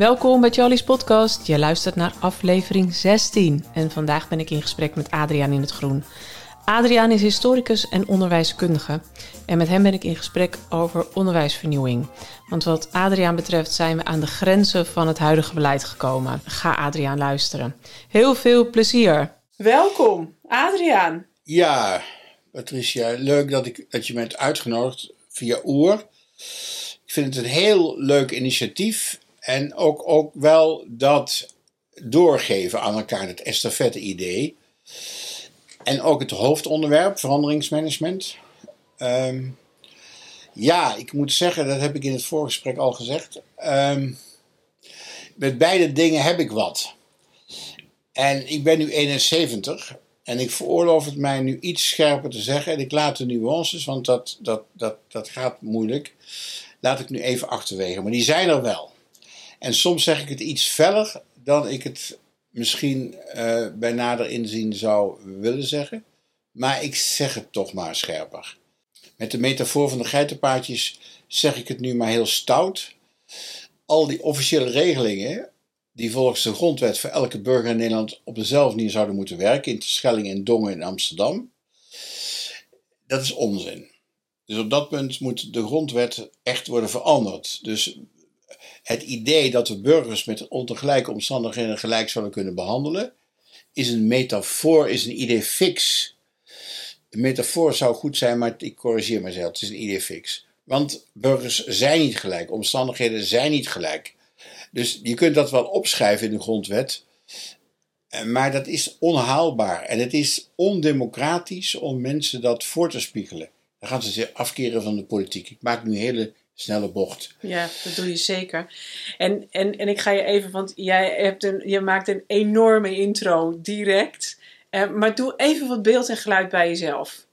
Welkom bij Charlie's Podcast. Je luistert naar aflevering 16 en vandaag ben ik in gesprek met Adriaan in het Groen. Adriaan is historicus en onderwijskundige en met hem ben ik in gesprek over onderwijsvernieuwing. Want wat Adriaan betreft zijn we aan de grenzen van het huidige beleid gekomen. Ga Adriaan luisteren. Heel veel plezier. Welkom, Adriaan. Ja, Patricia, leuk dat, ik, dat je me hebt uitgenodigd via Oer. Ik vind het een heel leuk initiatief en ook, ook wel dat doorgeven aan elkaar, het estafette-idee. En ook het hoofdonderwerp, veranderingsmanagement. Ehm, ja, ik moet zeggen, dat heb ik in het voorgesprek al gezegd. Ehm, met beide dingen heb ik wat. En ik ben nu 71 en ik veroorloof het mij nu iets scherper te zeggen. En ik laat de nuances, want dat, dat, dat, dat gaat moeilijk, laat ik nu even achterwege. Maar die zijn er wel. En soms zeg ik het iets feller dan ik het misschien uh, bij nader inzien zou willen zeggen. Maar ik zeg het toch maar scherper. Met de metafoor van de geitenpaardjes zeg ik het nu maar heel stout. Al die officiële regelingen, die volgens de grondwet voor elke burger in Nederland op dezelfde manier zouden moeten werken, in Terschelling en Dongen in Amsterdam, dat is onzin. Dus op dat punt moet de grondwet echt worden veranderd. Dus het idee dat we burgers met ongelijke omstandigheden gelijk zouden kunnen behandelen, is een metafoor, is een idee fix. Een metafoor zou goed zijn, maar ik corrigeer mezelf. Het is een idee fix. Want burgers zijn niet gelijk, omstandigheden zijn niet gelijk. Dus je kunt dat wel opschrijven in de grondwet, eh, maar dat is onhaalbaar. En het is ondemocratisch om mensen dat voor te spiegelen. Dan gaan ze zich afkeren van de politiek. Ik maak nu hele snelle bocht. Ja, dat doe je zeker. En, en, en ik ga je even, want jij hebt een, je maakt een enorme intro direct. Uh, maar doe even wat beeld en geluid bij jezelf.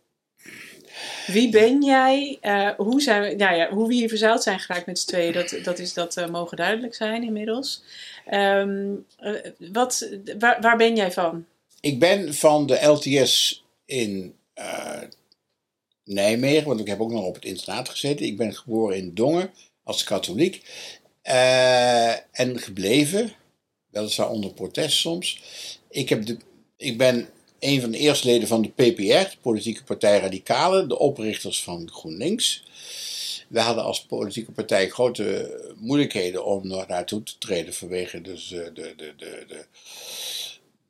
Wie ben jij? Uh, hoe, zijn we, nou ja, hoe we hier verzeild zijn geraakt met z'n tweeën, dat, dat, is, dat uh, mogen duidelijk zijn inmiddels. Um, wat, waar, waar ben jij van? Ik ben van de LTS in Nijmegen, want ik heb ook nog op het internaat gezeten. Ik ben geboren in Dongen als katholiek. Uh, en gebleven, weliswaar onder protest soms. Ik, heb de, ik ben een van de eerste leden van de PPR, de Politieke Partij Radicalen, de oprichters van GroenLinks. We hadden als politieke partij grote moeilijkheden om naartoe te treden vanwege dus de, de, de, de de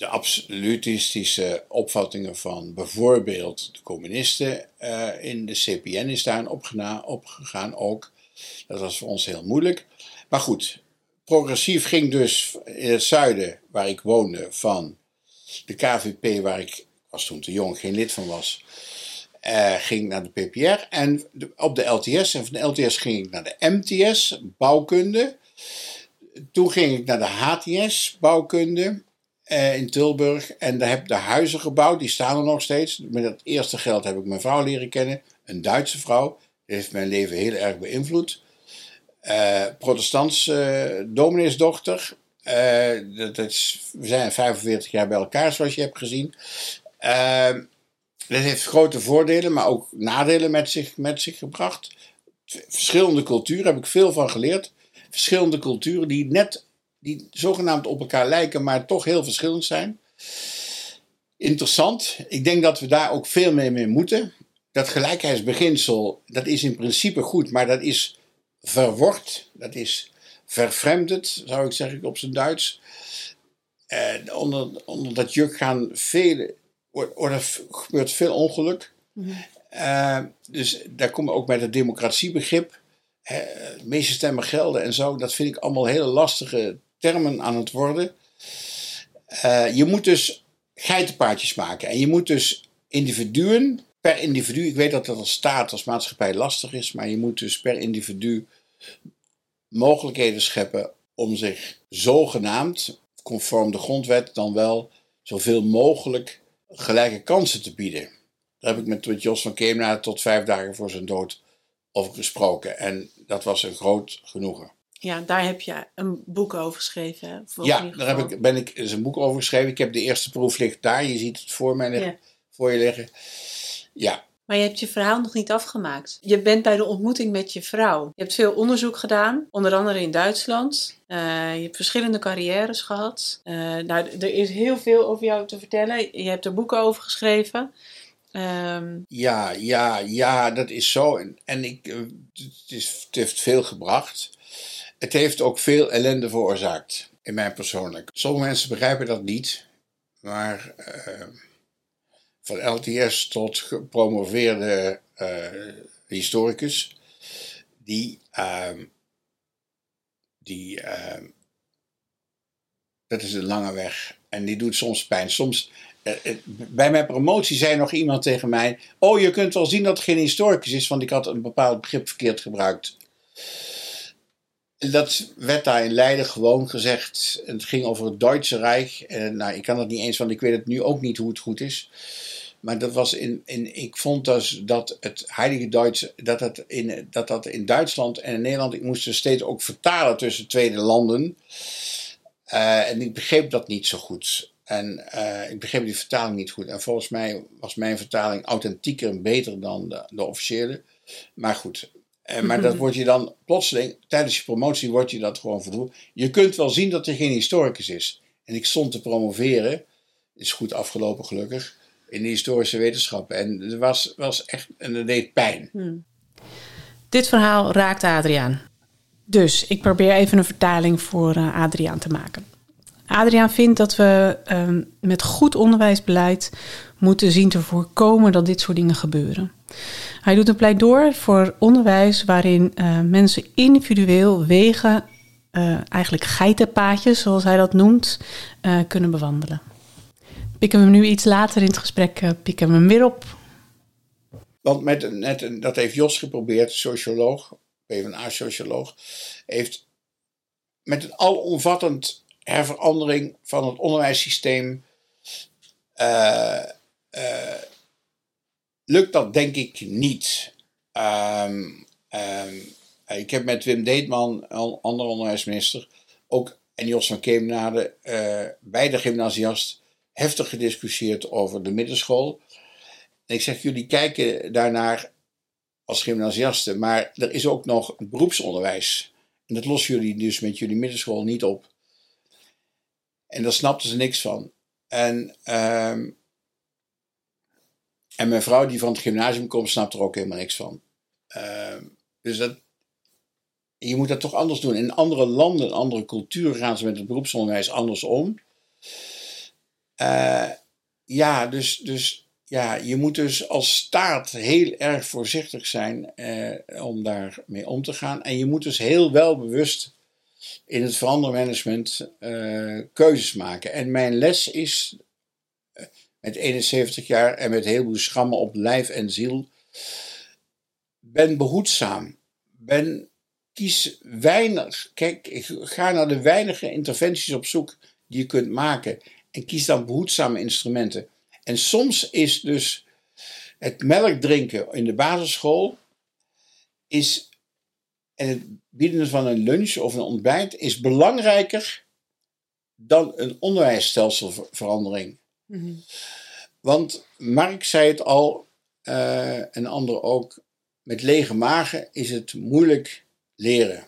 absolutistische opvattingen van bijvoorbeeld de communisten uh, in de CPN is daar opgegaan ook. Dat was voor ons heel moeilijk. Maar goed, progressief ging dus in het zuiden, waar ik woonde, van de KVP, waar ik was toen te jong, geen lid van was, uh, ging naar de PPR. En op de LTS, en van de LTS ging ik naar de MTS, bouwkunde. Toen ging ik naar de HTS, bouwkunde. Uh, in Tilburg. En daar heb ik de huizen gebouwd, die staan er nog steeds. Met dat eerste geld heb ik mijn vrouw leren kennen, een Duitse vrouw. Die heeft mijn leven heel erg beïnvloed. Uh, protestants uh, domineesdochter. dat is, we zijn 45 jaar bij elkaar, zoals je hebt gezien. dat heeft grote voordelen, maar ook nadelen met zich, met zich gebracht. Verschillende culturen, heb ik veel van geleerd. Verschillende culturen die net die zogenaamd op elkaar lijken, maar toch heel verschillend zijn. Interessant. Ik denk dat we daar ook veel meer mee moeten. Dat gelijkheidsbeginsel, dat is in principe goed, maar dat is verword, dat is vervreemdend, zou ik zeggen op zijn Duits. Eh, onder, onder dat juk gaan vele, er gebeurt veel ongeluk. Mm dus daar komen we ook met het democratiebegrip. Uh, de meeste stemmen gelden en zo. Dat vind ik allemaal hele lastige termen aan het worden. Uh, je moet dus geitenpaardjes maken. En je moet dus individuen, per individu, ik weet dat dat als staat, als maatschappij lastig is, maar je moet dus per individu mogelijkheden scheppen om zich zogenaamd, conform de grondwet, dan wel zoveel mogelijk gelijke kansen te bieden. Daar heb ik met Jos van Keemnaar tot vijf dagen voor zijn dood over gesproken. En dat was een groot genoegen. Ja, daar heb je een boek over geschreven. Ja, daar heb ik, ben ik is een boek over geschreven. Ik heb de eerste proef ligt daar. Je ziet het voor, mij, voor je liggen. Ja, Maar je hebt je verhaal nog niet afgemaakt. Je bent bij de ontmoeting met je vrouw. Je hebt veel onderzoek gedaan, onder andere in Duitsland. Uh, je hebt verschillende carrières gehad. Uh, nou, er is heel veel over jou te vertellen. Je hebt er boeken over geschreven. Um... Ja, ja, ja, dat is zo. En, en ik, uh, het, is, het heeft veel gebracht. Het heeft ook veel ellende veroorzaakt, in mij persoonlijk. Sommige mensen begrijpen dat niet, maar van LTS tot gepromoveerde uh, historicus, die, uh, die uh, dat is een lange weg en die doet soms pijn. Soms, eh, eh, bij mijn promotie zei nog iemand tegen mij, oh je kunt wel zien dat het geen historicus is, want ik had een bepaald begrip verkeerd gebruikt. Dat werd daar in Leiden gewoon gezegd. Het ging over het Duitse Rijk. En, nou, ik kan het niet eens, want ik weet het nu ook niet hoe het goed is. Maar dat was in, in, ik vond dus dat het Heilige Duits, dat dat, in, dat dat in Duitsland en in Nederland, ik moest er steeds ook vertalen tussen tweede landen. Uh, en ik begreep dat niet zo goed. En uh, ik begreep die vertaling niet goed. En volgens mij was mijn vertaling authentieker en beter dan de, de officiële. Maar goed. Uh, maar dat wordt je dan plotseling, tijdens je promotie wordt je dat gewoon verdoen. Je kunt wel zien dat er geen historicus is. En ik stond te promoveren. Is goed afgelopen gelukkig in de historische wetenschappen. En het was, was echt, en dat deed pijn. Hmm. Dit verhaal raakt Adriaan. Dus ik probeer even een vertaling voor uh, Adriaan te maken. Adriaan vindt dat we uh, met goed onderwijsbeleid moeten zien te voorkomen dat dit soort dingen gebeuren. Hij doet een pleidooi voor onderwijs waarin uh, mensen individueel wegen, uh, eigenlijk geitenpaadjes zoals hij dat noemt, kunnen bewandelen pikken we hem nu iets later in het gesprek, pikken we hem weer op. Want met, net, dat heeft Jos geprobeerd, socioloog, PvdA-socioloog, heeft met een alomvattend herverandering van het onderwijssysteem uh, uh, lukt dat denk ik niet. Um, um, ik heb met Wim Deetman, andere onderwijsminister, ook en Jos van Kemenade, uh, beide gymnasiast, heftig gediscussieerd over de middenschool. En ik zeg, jullie kijken daarnaar als gymnasiasten, maar er is ook nog beroepsonderwijs. En dat lossen jullie dus met jullie middenschool niet op. En daar snapten ze niks van. En, uh, en mijn vrouw, die van het gymnasium komt, snapt er ook helemaal niks van. Uh, dus dat, je moet dat toch anders doen. In andere landen, andere culturen gaan ze met het beroepsonderwijs anders om. Uh, ja, dus, dus ja, je moet dus als staat heel erg voorzichtig zijn uh, om daarmee om te gaan. En je moet dus heel wel bewust in het verandermanagement uh, keuzes maken. En mijn les is met 71 jaar en met heel veel schrammen op lijf en ziel. Ben behoedzaam. Ben, kies weinig. Kijk, ga naar de weinige interventies op zoek die je kunt maken en kies dan behoedzame instrumenten. En soms is dus het melk drinken in de basisschool is, en het bieden van een lunch of een ontbijt is belangrijker dan een onderwijsstelselverandering. Mm Want Mark zei het al, uh, en anderen ook, met lege magen is het moeilijk leren.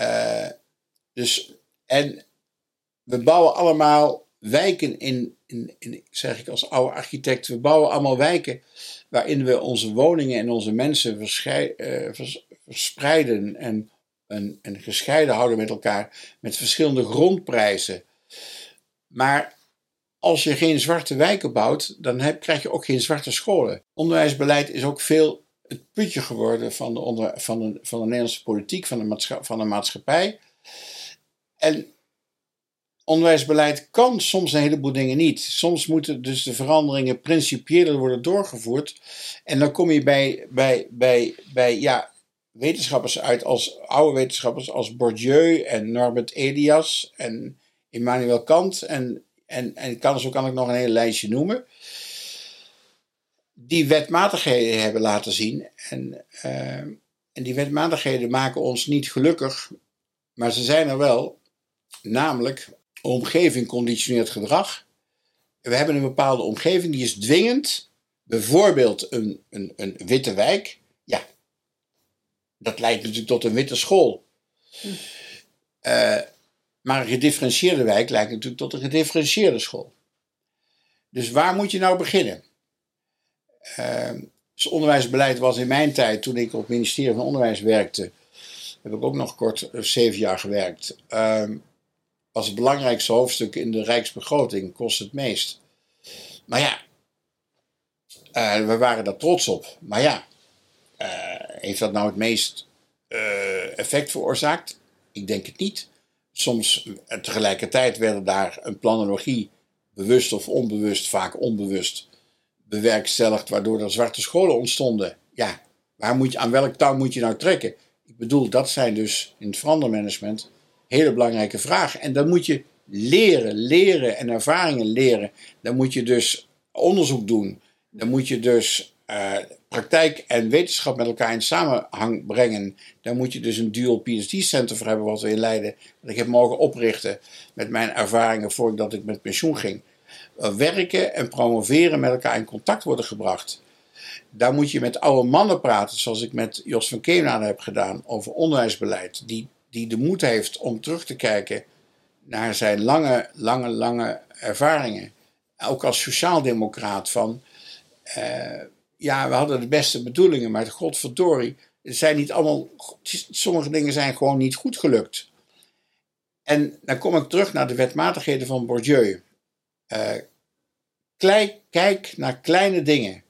Uh, dus, en we bouwen allemaal wijken in, in, in, zeg ik als oude architect, we bouwen allemaal wijken waarin we onze woningen en onze mensen uh, verspreiden en, en, en gescheiden houden met elkaar, met verschillende grondprijzen. Maar als je geen zwarte wijken bouwt, dan heb, krijg je ook geen zwarte scholen. Onderwijsbeleid is ook veel het putje geworden van de, onder, van de, van de Nederlandse politiek, van de, van de maatschappij. En onderwijsbeleid kan soms een heleboel dingen niet. Soms moeten dus de veranderingen principiëler worden doorgevoerd. En dan kom je bij, bij, bij, bij ja, wetenschappers uit als oude wetenschappers als Bourdieu en Norbert Elias en Immanuel Kant. En, en, en kan, zo kan ik nog een hele lijstje noemen. Die wetmatigheden hebben laten zien. En, uh, en die wetmatigheden maken ons niet gelukkig, maar ze zijn er wel. Namelijk omgeving conditioneert gedrag. We hebben een bepaalde omgeving die is dwingend, bijvoorbeeld een, een, een witte wijk, dat leidt natuurlijk tot een witte school. Eh, maar een gedifferentieerde wijk leidt natuurlijk tot een gedifferentieerde school. Dus waar moet je nou beginnen? Uh, dus onderwijsbeleid was in mijn tijd, toen ik op het ministerie van Onderwijs werkte, heb ik ook nog kort uh, zeven jaar gewerkt, uh, was het belangrijkste hoofdstuk in de Rijksbegroting, kost het meest. Maar ja, uh, we waren daar trots op. Maar ja, heeft dat nou het meest effect veroorzaakt? Ik denk het niet. Soms tegelijkertijd werden daar een planologie bewust of onbewust, vaak onbewust, bewerkstelligd, waardoor er zwarte scholen ontstonden. Ja, waar moet je, aan welk touw moet je nou trekken? Ik bedoel, dat zijn dus in het verandermanagement hele belangrijke vragen. En dan moet je leren, leren en ervaringen leren. Dan moet je dus onderzoek doen. Dan moet je dus uh, praktijk en wetenschap met elkaar in samenhang brengen. Dan moet je dus een dual PhD-center voor hebben, wat we in Leiden, dat ik heb mogen oprichten met mijn ervaringen voordat ik met pensioen ging. Uh, werken en promoveren met elkaar in contact worden gebracht. Daar moet je met oude mannen praten, zoals ik met Jos van Keenaan heb gedaan, over onderwijsbeleid. Die, die de moed heeft om terug te kijken naar zijn lange, lange, lange ervaringen. Ook als sociaaldemocraat van. Uh, ja, we hadden de beste bedoelingen, maar godverdorie, het zijn niet allemaal, sommige dingen zijn gewoon niet goed gelukt. En dan kom ik terug naar de wetmatigheden van Bourdieu. Uh, kijk naar kleine dingen.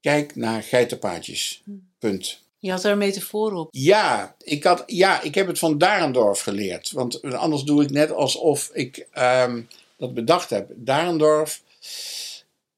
Kijk naar geitenpaadjes. Punt. Je had er een metafoor op. Ja ik, had, ja, ik heb het van Darendorf geleerd. Want anders doe ik net alsof ik um, dat bedacht heb. Darendorf,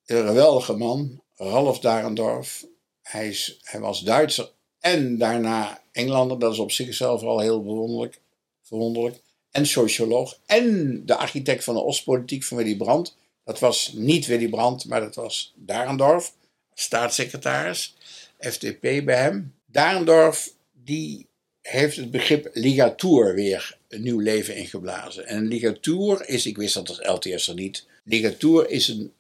een geweldige man, Ralf Darendorf. Hij, is, hij was Duitser en daarna Englander. Dat is op zichzelf al heel bewonderlijk, verwonderlijk. En socioloog. En de architect van de Oostpolitiek van Willy Brandt. Dat was niet Willy Brandt, maar dat was Darendorf. Staatssecretaris. FDP bij hem. Darendorf, die heeft het begrip ligatuur weer een nieuw leven ingeblazen. En ligatuur is, ik wist dat als LTS er niet. Ligatuur is een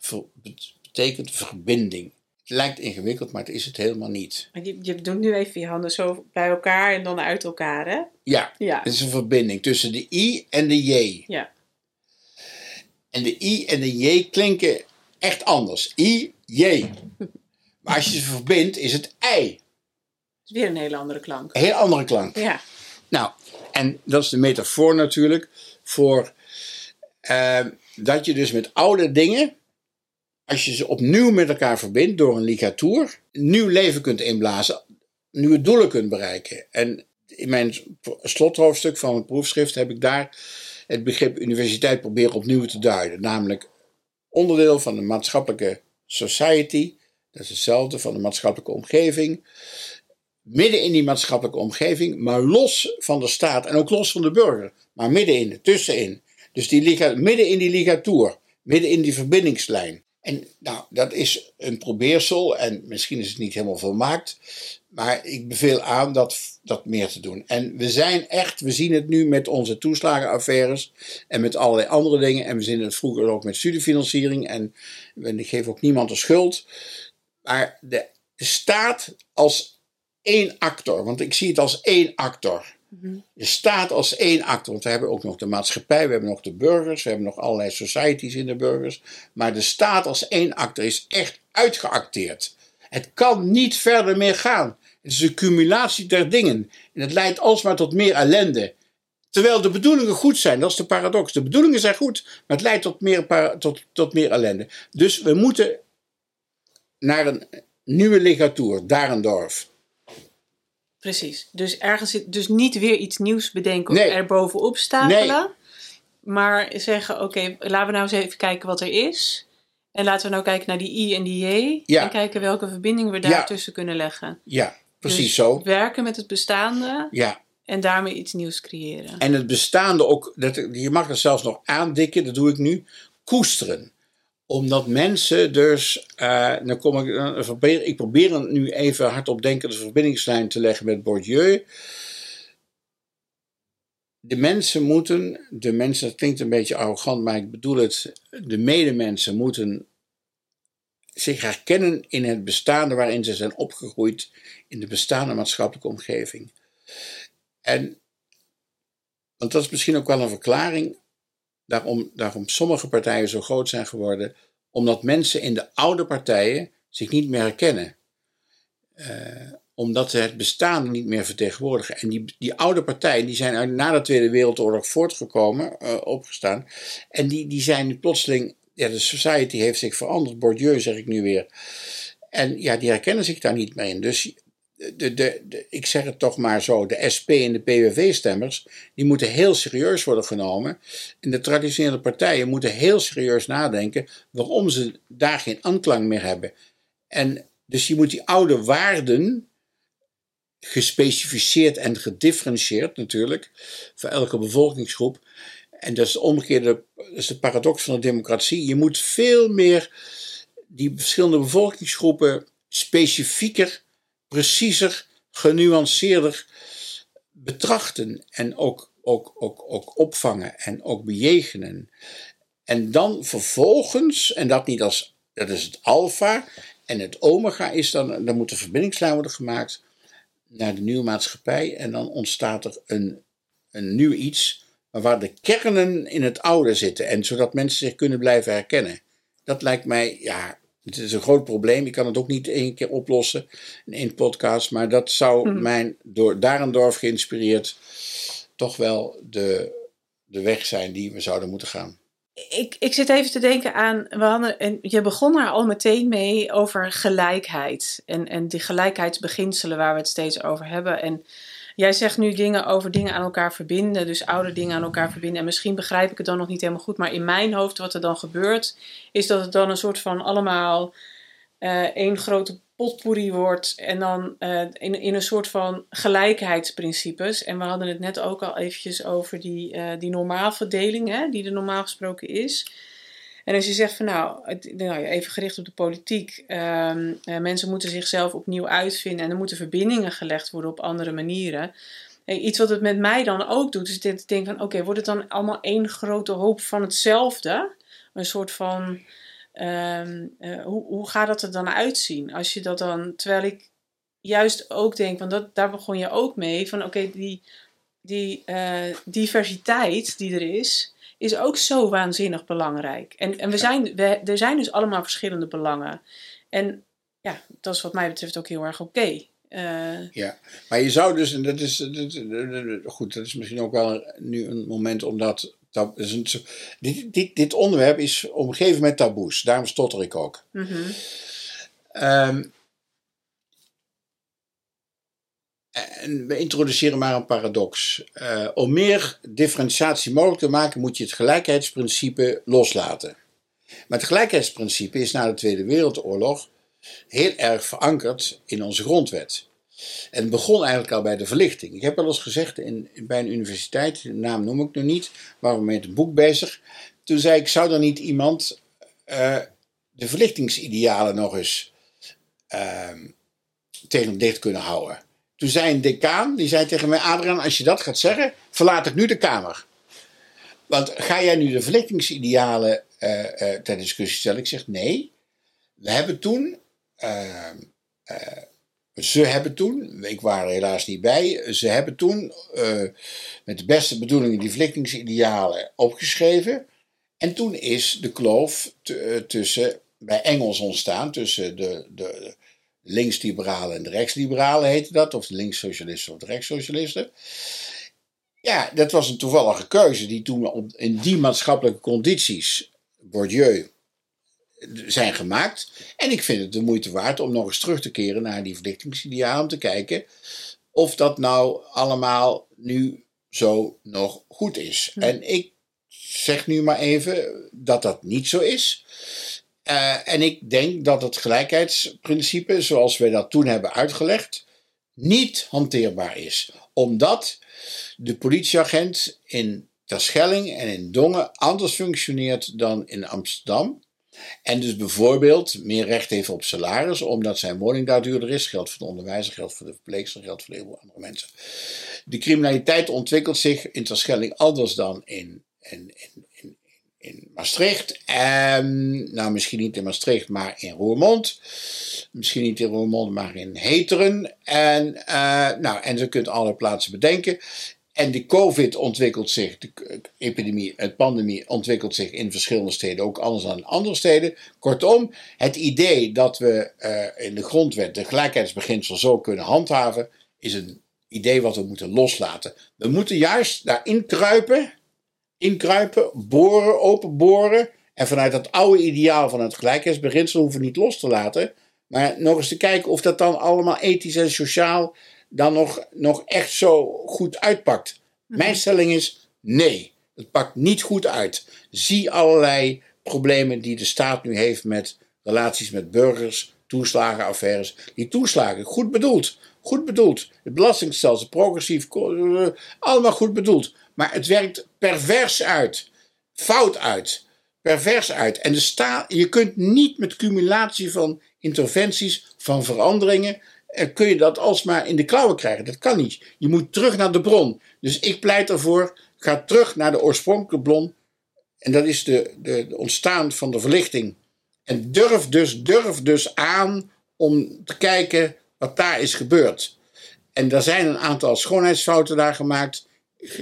betekent verbinding. Het lijkt ingewikkeld, maar het is het helemaal niet. Je, je doet nu even je handen zo bij elkaar en dan uit elkaar, hè? Ja, ja. het is een verbinding tussen de I en de J. Ja. En de I en de J klinken echt anders. I, J. Maar als je ze verbindt, is het I. Het is weer een hele andere klank. Een hele andere klank. Ja. Nou, en dat is de metafoor natuurlijk voor uh, dat je dus met oude dingen als je ze opnieuw met elkaar verbindt door een ligatuur, nieuw leven kunt inblazen, nieuwe doelen kunt bereiken. En in mijn slothoofdstuk van het proefschrift heb ik daar het begrip universiteit proberen opnieuw te duiden. Namelijk onderdeel van de maatschappelijke society, dat is hetzelfde van de maatschappelijke omgeving. Midden in die maatschappelijke omgeving, maar los van de staat en ook los van de burger, maar middenin, tussenin. Dus die midden in die ligatuur, midden in die verbindingslijn. En nou, dat is een probeersel en misschien is het niet helemaal volmaakt. Maar ik beveel aan dat, dat meer te doen. En we zijn echt, we zien het nu met onze toeslagenaffaires en met allerlei andere dingen. En we zien het vroeger ook met studiefinanciering. En ik geef ook niemand de schuld. Maar de, staat als één actor, want ik zie het als één actor. Mhm. De staat als één actor, want we hebben ook nog de maatschappij, we hebben nog de burgers, we hebben nog allerlei societies in de burgers. Maar de staat als één actor is echt uitgeacteerd. Het kan niet verder meer gaan. Het is een cumulatie der dingen. En het leidt alsmaar tot meer ellende. Terwijl de bedoelingen goed zijn, dat is de paradox. De bedoelingen zijn goed, maar het leidt tot meer, tot, tot meer ellende. Dus we moeten naar een nieuwe ligatuur, Darendorf. Precies. Dus ergens dus niet weer iets nieuws bedenken of er bovenop stapelen. Nee. Maar zeggen, oké, laten we nou eens even kijken wat er is. En laten we nou kijken naar die I en die J. Ja. En kijken welke verbindingen we daartussen ja. kunnen leggen. Ja, precies dus zo. Werken met het bestaande. Ja. En daarmee iets nieuws creëren. En het bestaande ook, dat, je mag het zelfs nog aandikken, dat doe ik nu. Koesteren omdat mensen dus, uh, dan kom ik, uh, ik probeer nu even hardop denken de verbindingslijn te leggen met Bourdieu. De mensen moeten, de mensen, dat klinkt een beetje arrogant, maar ik bedoel het, de medemensen moeten zich herkennen in het bestaande waarin ze zijn opgegroeid, in de bestaande maatschappelijke omgeving. En, want dat is misschien ook wel een verklaring daarom, daarom sommige partijen zo groot zijn geworden, omdat mensen in de oude partijen zich niet meer herkennen. Uh, omdat ze het bestaan niet meer vertegenwoordigen. En die, die oude partijen die zijn na de Tweede Wereldoorlog voortgekomen, uh, opgestaan. En die, die zijn plotseling, ja, de society heeft zich veranderd. Bourdieu zeg ik nu weer. En ja, die herkennen zich daar niet meer in. Dus de, de, de, ik zeg het toch maar zo, de SP en de PVV-stemmers, die moeten heel serieus worden genomen. En de traditionele partijen moeten heel serieus nadenken waarom ze daar geen aanklank meer hebben. En dus je moet die oude waarden, gespecificeerd en gedifferentieerd natuurlijk, voor elke bevolkingsgroep. En dat is de dat is de paradox van de democratie. Je moet veel meer die verschillende bevolkingsgroepen specifieker preciezer, genuanceerder betrachten en ook, ook, ook, ook opvangen en ook bejegenen. En dan vervolgens, en dat niet als, dat is het alfa, en het omega is dan, dan moet de verbindingslijn worden gemaakt naar de nieuwe maatschappij en dan ontstaat er een, een nieuw iets, waar de kernen in het oude zitten en zodat mensen zich kunnen blijven herkennen. Dat lijkt mij, ja, het is een groot probleem. Ik kan het ook niet één keer oplossen in één podcast. Maar dat zou hmm. mijn door Darendorf geïnspireerd toch wel de, de weg zijn die we zouden moeten gaan. Ik, ik zit even te denken aan, we hadden, en je begon er al meteen mee over gelijkheid. En, en die gelijkheidsbeginselen waar we het steeds over hebben. En Jij zegt nu dingen over dingen aan elkaar verbinden, dus oude dingen aan elkaar verbinden. En misschien begrijp ik het dan nog niet helemaal goed, maar in mijn hoofd wat er dan gebeurt, is dat het dan een soort van allemaal uh, één grote potpourri wordt en dan uh, in, in een soort van gelijkheidsprincipes. En we hadden het net ook al eventjes over die, uh, die normaalverdeling, hè, die er normaal gesproken is. En als je zegt van nou, nou even gericht op de politiek, um, mensen moeten zichzelf opnieuw uitvinden en er moeten verbindingen gelegd worden op andere manieren. Iets wat het met mij dan ook doet, is te denken van oké, wordt het dan allemaal één grote hoop van hetzelfde? Een soort van, um, uh, hoe, hoe gaat dat er dan uitzien? Als je dat dan, terwijl ik juist ook denk, want dat, daar begon je ook mee, van oké, die, die diversiteit die er is, is ook zo waanzinnig belangrijk. En, en we zijn, we, er zijn dus allemaal verschillende belangen. En ja, dat is wat mij betreft ook heel erg oké. Eh, ja, maar je zou dus, en dat is, goed, dat is misschien ook wel nu een moment omdat dat is een, dit, dit, dit onderwerp is omgeven met taboes, daarom stotter ik ook. Mm en we introduceren maar een paradox. Uh, om meer differentiatie mogelijk te maken, moet je het gelijkheidsprincipe loslaten. Maar het gelijkheidsprincipe is na de Tweede Wereldoorlog heel erg verankerd in onze grondwet. En het begon eigenlijk al bij de verlichting. Ik heb wel eens gezegd in, bij een universiteit, de naam noem ik nu niet, waren we met een boek bezig. Toen zei ik, zou er niet iemand uh, de verlichtingsidealen nog eens uh, tegen dicht kunnen houden? Toen zei een decaan, die zei tegen mij, Adriaan, als je dat gaat zeggen, verlaat ik nu de Kamer. Want ga jij nu de verlichtingsidealen uh, uh, ter discussie stellen? Ik zeg nee. We hebben toen, uh, ze hebben toen, ik was er helaas niet bij, ze hebben toen met de beste bedoelingen die verlichtingsidealen opgeschreven. En toen is de kloof tussen, bij Engels ontstaan, tussen de, de, linksliberalen en de rechtsliberalen heette dat, of de linkssocialisten of de rechtssocialisten. Ja, dat was een toevallige keuze die toen in die maatschappelijke condities, Bourdieu, zijn gemaakt. En ik vind het de moeite waard om nog eens terug te keren naar die verlichtingsidealen, om te kijken of dat nou allemaal nu zo nog goed is. Hm. En ik zeg nu maar even dat dat niet zo is. Uh, en ik denk dat het gelijkheidsprincipe, zoals we dat toen hebben uitgelegd, niet hanteerbaar is. Omdat de politieagent in Terschelling en in Dongen anders functioneert dan in Amsterdam. En dus bijvoorbeeld meer recht heeft op salaris, omdat zijn woning daar duurder is. Geldt voor de onderwijzer, geldt voor de verpleegster, geldt voor heel veel andere mensen. De criminaliteit ontwikkelt zich in Terschelling anders dan in, in, in, in Maastricht. En, nou, misschien niet in Maastricht, maar in Roermond. Misschien niet in Roermond, maar in Heteren. En, uh, nou, en ze kunt alle plaatsen bedenken. En de COVID ontwikkelt zich, de epidemie, het pandemie ontwikkelt zich in verschillende steden, ook anders dan in andere steden. Kortom, het idee dat we uh, in de grondwet de gelijkheidsbeginsel zo kunnen handhaven, is een idee wat we moeten loslaten. We moeten juist daarin kruipen, inkruipen, boren, openboren. En vanuit dat oude ideaal van het gelijkheidsbeginsel hoeven we niet los te laten. Maar nog eens te kijken of dat dan allemaal ethisch en sociaal dan nog, nog echt zo goed uitpakt. Mhm. Mijn stelling is nee, het pakt niet goed uit. Zie allerlei problemen die de staat nu heeft met relaties met burgers, toeslagenaffaires. Die toeslagen, goed bedoeld, goed bedoeld. Het belastingstelsel, progressief, eh, allemaal goed bedoeld. Maar het werkt pervers uit, fout uit, pervers uit. En de staat, je kunt niet met cumulatie van interventies, van veranderingen, kun je dat alsmaar in de klauwen krijgen. Dat kan niet. Je moet terug naar de bron. Dus ik pleit ervoor, ga terug naar de oorspronkelijke bron. En dat is de, de, de ontstaan van de verlichting. En durf dus, durf dus aan om te kijken wat daar is gebeurd. En er zijn een aantal schoonheidsfouten daar gemaakt,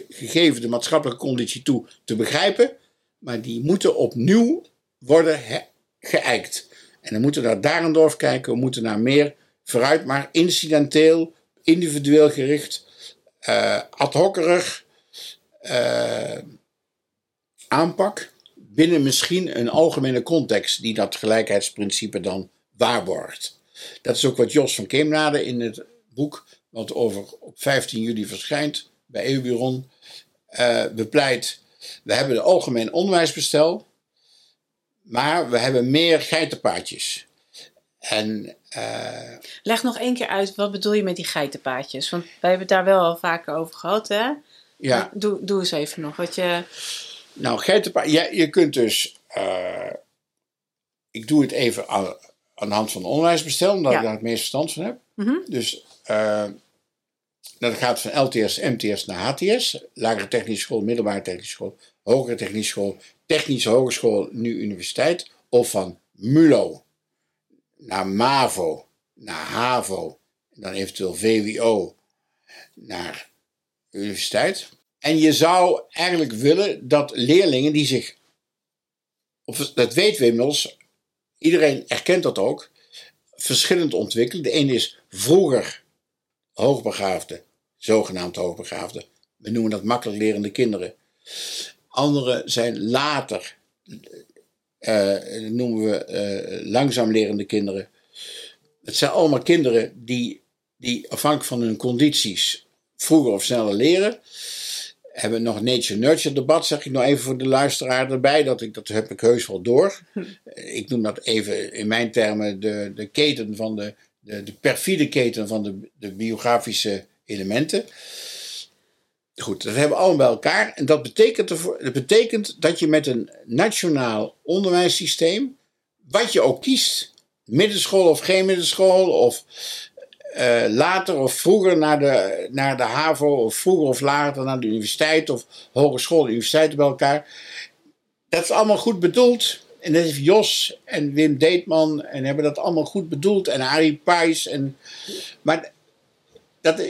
gegeven de maatschappelijke conditie toe te begrijpen. Maar die moeten opnieuw worden geëikt. En dan moeten we naar Darendorf kijken, we moeten naar meer vooruit, maar incidenteel, individueel gericht, uh, ad uh, aanpak binnen misschien een algemene context die dat gelijkheidsprincipe dan waarborgt. Dat is ook wat Jos van Keemnade in het boek, wat over op 15 juli verschijnt bij EUBuron, uh, bepleit. We hebben het algemeen onderwijsbestel, maar we hebben meer geitenpaadjes. En, uh, Leg nog één keer uit, wat bedoel je met die geitenpaadjes? Want wij hebben het daar wel al vaker over gehad, hè? Ja. Doe, doe eens even nog wat je... Nou, geitenpaadjes, ja, je kunt dus... Uh, ik doe het even aan, aan de hand van onderwijsbestel, omdat ik daar het meest verstand van heb. Mm -hmm. Dus uh, dat gaat van LTS, MTS naar HTS. Lagere technische school, middelbare technische school, hogere technische school, technische hogeschool, nu universiteit. Of van MULO naar MAVO, naar HAVO, dan eventueel VWO naar universiteit. En je zou eigenlijk willen dat leerlingen die zich, of dat weten we inmiddels, iedereen erkent dat ook, verschillend ontwikkelen. De ene is vroeger hoogbegaafde, zogenaamd hoogbegaafde. We noemen dat makkelijk lerende kinderen. Andere zijn later uh, noemen we uh, langzaam lerende kinderen. Het zijn allemaal kinderen die, die afhankelijk van hun condities vroeger of sneller leren. Hebben nog nature-nurture debat, zeg ik nog even voor de luisteraar erbij. Dat, ik, dat heb ik heus wel door. Ik noem dat even in mijn termen de, de keten van de, de, de perfide keten van de, de biografische elementen. Goed, dat hebben we allemaal bij elkaar. En dat betekent, ervoor, dat betekent dat je met een nationaal onderwijssysteem, wat je ook kiest, middenschool of geen middenschool, of uh, later of vroeger naar de, naar de HAVO, of vroeger of later naar de universiteit, of hogeschool, universiteiten bij elkaar. Dat is allemaal goed bedoeld. En dat heeft Jos en Wim Deetman en hebben dat allemaal goed bedoeld. En Arie Pijs. En, maar dat,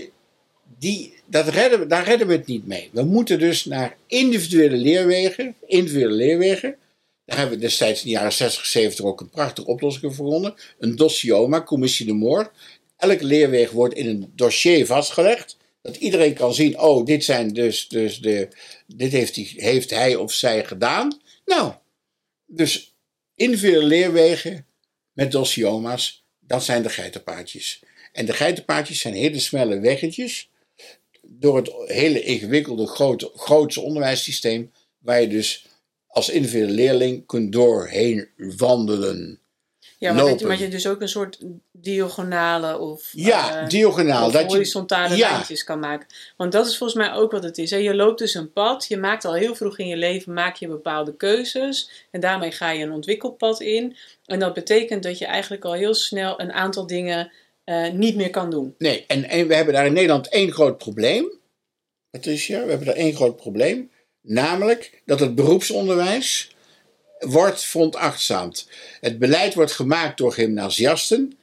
die, dat redden, daar redden we het niet mee. We moeten dus naar individuele leerwegen. Individuele leerwegen. Daar hebben we destijds in de jaren 60, 70 ook een prachtige oplossing voor gevonden. Een dossioma, commissie de Moor. Elke leerweg wordt in een dossier vastgelegd. Dat iedereen kan zien, oh, dit zijn dus, dus de, dit heeft, hij, heeft hij of zij gedaan. Nou, dus individuele leerwegen met dossierma's, dat zijn de geitenpaadjes. En de geitenpaadjes zijn hele snelle weggetjes door het hele ingewikkelde grote, grootse onderwijssysteem, waar je dus als individuele leerling kunt doorheen wandelen. Ja, maar, je, maar je dus ook een soort diagonale of, ja, uh, diagonaal, of horizontale je, lijntjes kan maken. Want dat is volgens mij ook wat het is. Hè? Je loopt dus een pad, je maakt al heel vroeg in je leven maak je bepaalde keuzes en daarmee ga je een ontwikkelpad in. En dat betekent dat je eigenlijk al heel snel een aantal dingen uh, niet meer kan doen. Nee, en, en we hebben daar in Nederland één groot probleem. Patricia, we hebben daar één groot probleem. Namelijk dat het beroepsonderwijs wordt veronachtzaamd. Het beleid wordt gemaakt door gymnasiasten.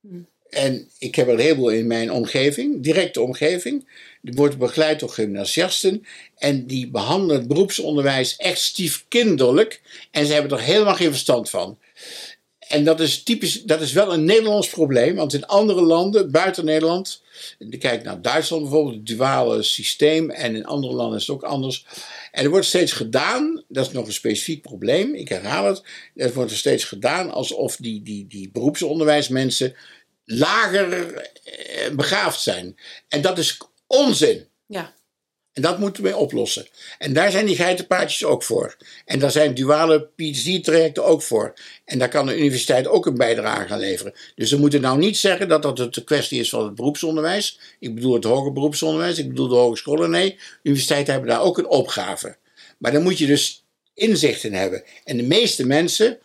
Hmm. En ik heb er een heleboel in mijn omgeving, directe omgeving. Die wordt begeleid door gymnasiasten. En die behandelen het beroepsonderwijs echt stiefkinderlijk. En ze hebben er helemaal geen verstand van. En dat is typisch, dat is wel een Nederlands probleem. Want in andere landen, buiten Nederland. Kijk naar Duitsland bijvoorbeeld, het duale systeem. En in andere landen is het ook anders. En er wordt steeds gedaan, dat is nog een specifiek probleem, ik herhaal het. Er wordt steeds gedaan alsof die, die, die beroepsonderwijsmensen lager eh, begaafd zijn. En dat is onzin. Ja. En dat moeten we oplossen. En daar zijn die geitenpaardjes ook voor. En daar zijn duale PhD-trajecten ook voor. En daar kan de universiteit ook een bijdrage aan leveren. Dus we moeten nou niet zeggen dat dat de kwestie is van het beroepsonderwijs. Ik bedoel het hoger beroepsonderwijs, ik bedoel de hogescholen. Nee, universiteiten hebben daar ook een opgave. Maar dan moet je dus inzicht in hebben. En de meeste mensen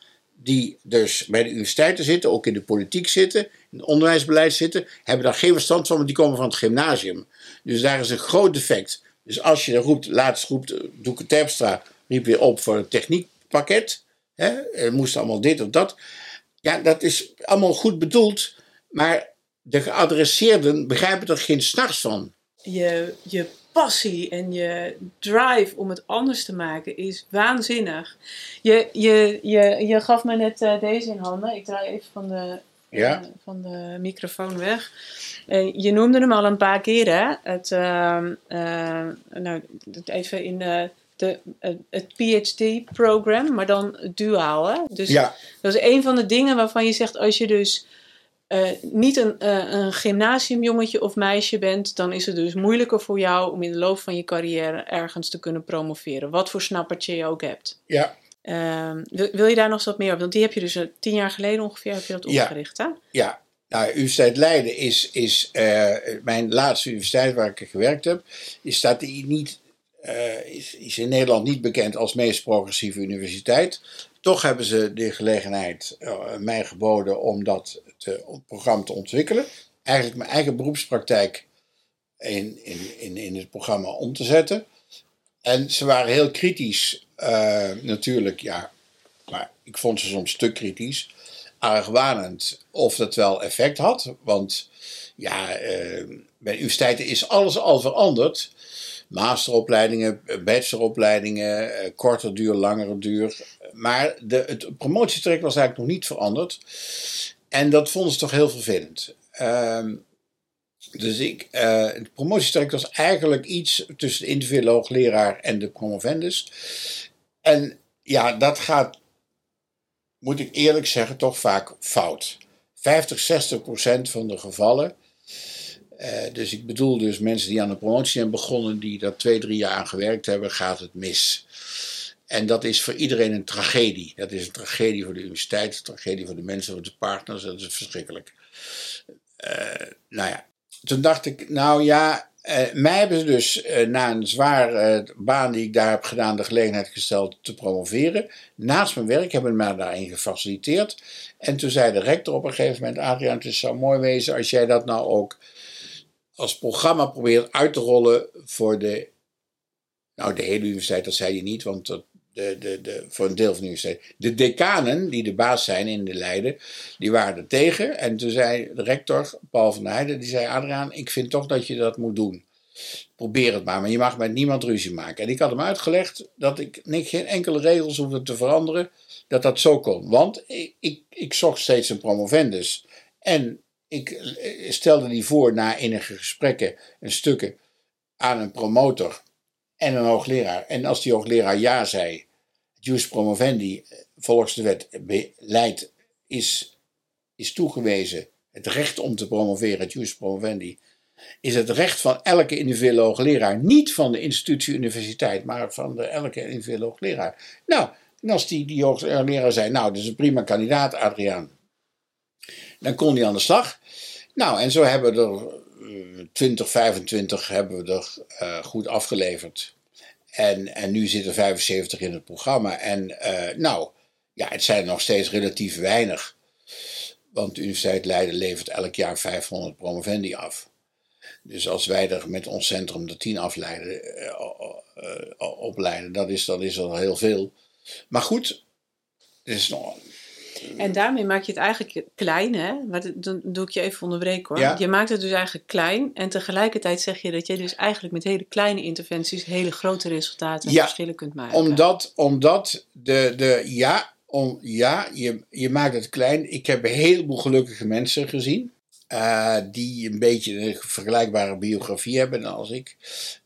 die dus bij de universiteiten zitten, ook in de politiek zitten, in het onderwijsbeleid zitten, hebben daar geen verstand van, want die komen van het gymnasium. Dus daar is een groot defect. Dus als je roept, laatst roept Doeke Terpstra, riep weer op voor een techniekpakket. Hè, er moest allemaal dit of dat. Ja, dat is allemaal goed bedoeld, maar de geadresseerden begrijpen er geen s'nachts van. Je, je passie en je drive om het anders te maken is waanzinnig. Je, je, je, je gaf me net uh, deze in handen. Ik draai even van de, Ja. uh, van de microfoon weg. Uh, je noemde hem al een paar keer, hè? Het, ehm, eh, nou, het even in de, de, het PhD-program, maar dan duaal. Hè? Dus Ja, dat is een van de dingen waarvan je zegt, als je dus eh, niet een, eh, een gymnasiumjongetje of meisje bent, dan is het dus moeilijker voor jou om in de loop van je carrière ergens te kunnen promoveren. Wat voor snappertje je ook hebt. ja, Ehm, wil, wil je daar nog eens wat meer op? Want die heb je dus eh, tien jaar geleden ongeveer heb je dat Ja. opgericht, hè? ja. Nou, Universiteit Leiden is, is eh, mijn laatste universiteit waar ik gewerkt heb. Is, staat niet, eh, is, is in Nederland niet bekend als meest progressieve universiteit. Toch hebben ze de gelegenheid mij geboden om dat te, om het programma te ontwikkelen. Eigenlijk mijn eigen beroepspraktijk in, in, in, in het programma om te zetten. En ze waren heel kritisch, eh, natuurlijk, ja, maar ik vond ze soms te kritisch, argwanend of dat wel effect had. Want ja, eh, bij universiteiten is alles al veranderd. Masteropleidingen, bacheloropleidingen, eh, korter duur, langere duur. Maar de, het promotietraject was eigenlijk nog niet veranderd. En dat vonden ze toch heel vervelend. Ehm, dus ik, eh, het promotietraject was eigenlijk iets tussen de individuele en de promovendus. En ja, dat gaat, moet ik eerlijk zeggen, toch vaak fout. 50, 60 procent van de gevallen. eh, dus ik bedoel dus mensen die aan de promotie zijn begonnen, die daar twee, drie jaar aan gewerkt hebben, gaat het mis. En dat is voor iedereen een tragedie. Dat is een tragedie voor de universiteit, een tragedie voor de mensen, voor de partners. Dat is verschrikkelijk. Eh, nou ja, toen dacht ik, nou ja, eh, mij hebben ze dus eh, na een zware baan die ik daar heb gedaan, de gelegenheid gesteld te promoveren. Naast mijn werk hebben ze mij daarin gefaciliteerd. En toen zei de rector op een gegeven moment, Adriaan, het zou mooi wezen als jij dat nou ook als programma probeert uit te rollen voor de, nou de hele universiteit, dat zei hij niet, want dat, de, de, voor een deel van de universiteit. De decanen, die de baas zijn in de Leiden, die waren er tegen. En toen zei de rector, Paul van Heijden, die zei, Adriaan, ik vind toch dat je dat moet doen. Probeer het maar, maar je mag met niemand ruzie maken. En ik had hem uitgelegd dat ik geen enkele regels hoefde te veranderen, dat dat zo kon. Want ik, ik, ik zocht steeds een promovendus. En ik eh, stelde die voor na enige gesprekken en stukken aan een promotor en een hoogleraar. En als die hoogleraar ja zei, jus promovendi, volgens de wet beleid is, is toegewezen, het recht om te promoveren, het jus promovendi, is het recht van elke individuele hoogleraar, niet van de institutie universiteit, maar van de, elke individuele hoogleraar. Nou, en als die, die hoogleraar zei, nou, dat is een prima kandidaat, Adriaan. Dan kon hij aan de slag. Nou, en zo hebben we er uh, 20, 25 hebben we er goed afgeleverd. En, en nu zitten 75 in het programma. En uh, nou, ja, het zijn nog steeds relatief weinig. Want de Universiteit Leiden levert elk jaar 500 promovendi af. Dus als wij er met ons centrum de 10 afleiden, uh, opleiden, dat is, dat is al heel veel. Maar goed, is nog, En daarmee maak je het eigenlijk klein, hè? Maar dan doe ik je even onderbreken hoor. Ja. Je maakt het dus eigenlijk klein. En tegelijkertijd zeg je dat je dus eigenlijk met hele kleine interventies hele grote resultaten en Ja, verschillen kunt maken. Omdat, omdat de, de ja, om, ja je, je maakt het klein. Ik heb een heleboel gelukkige mensen gezien. eh, die een beetje een vergelijkbare biografie hebben als ik.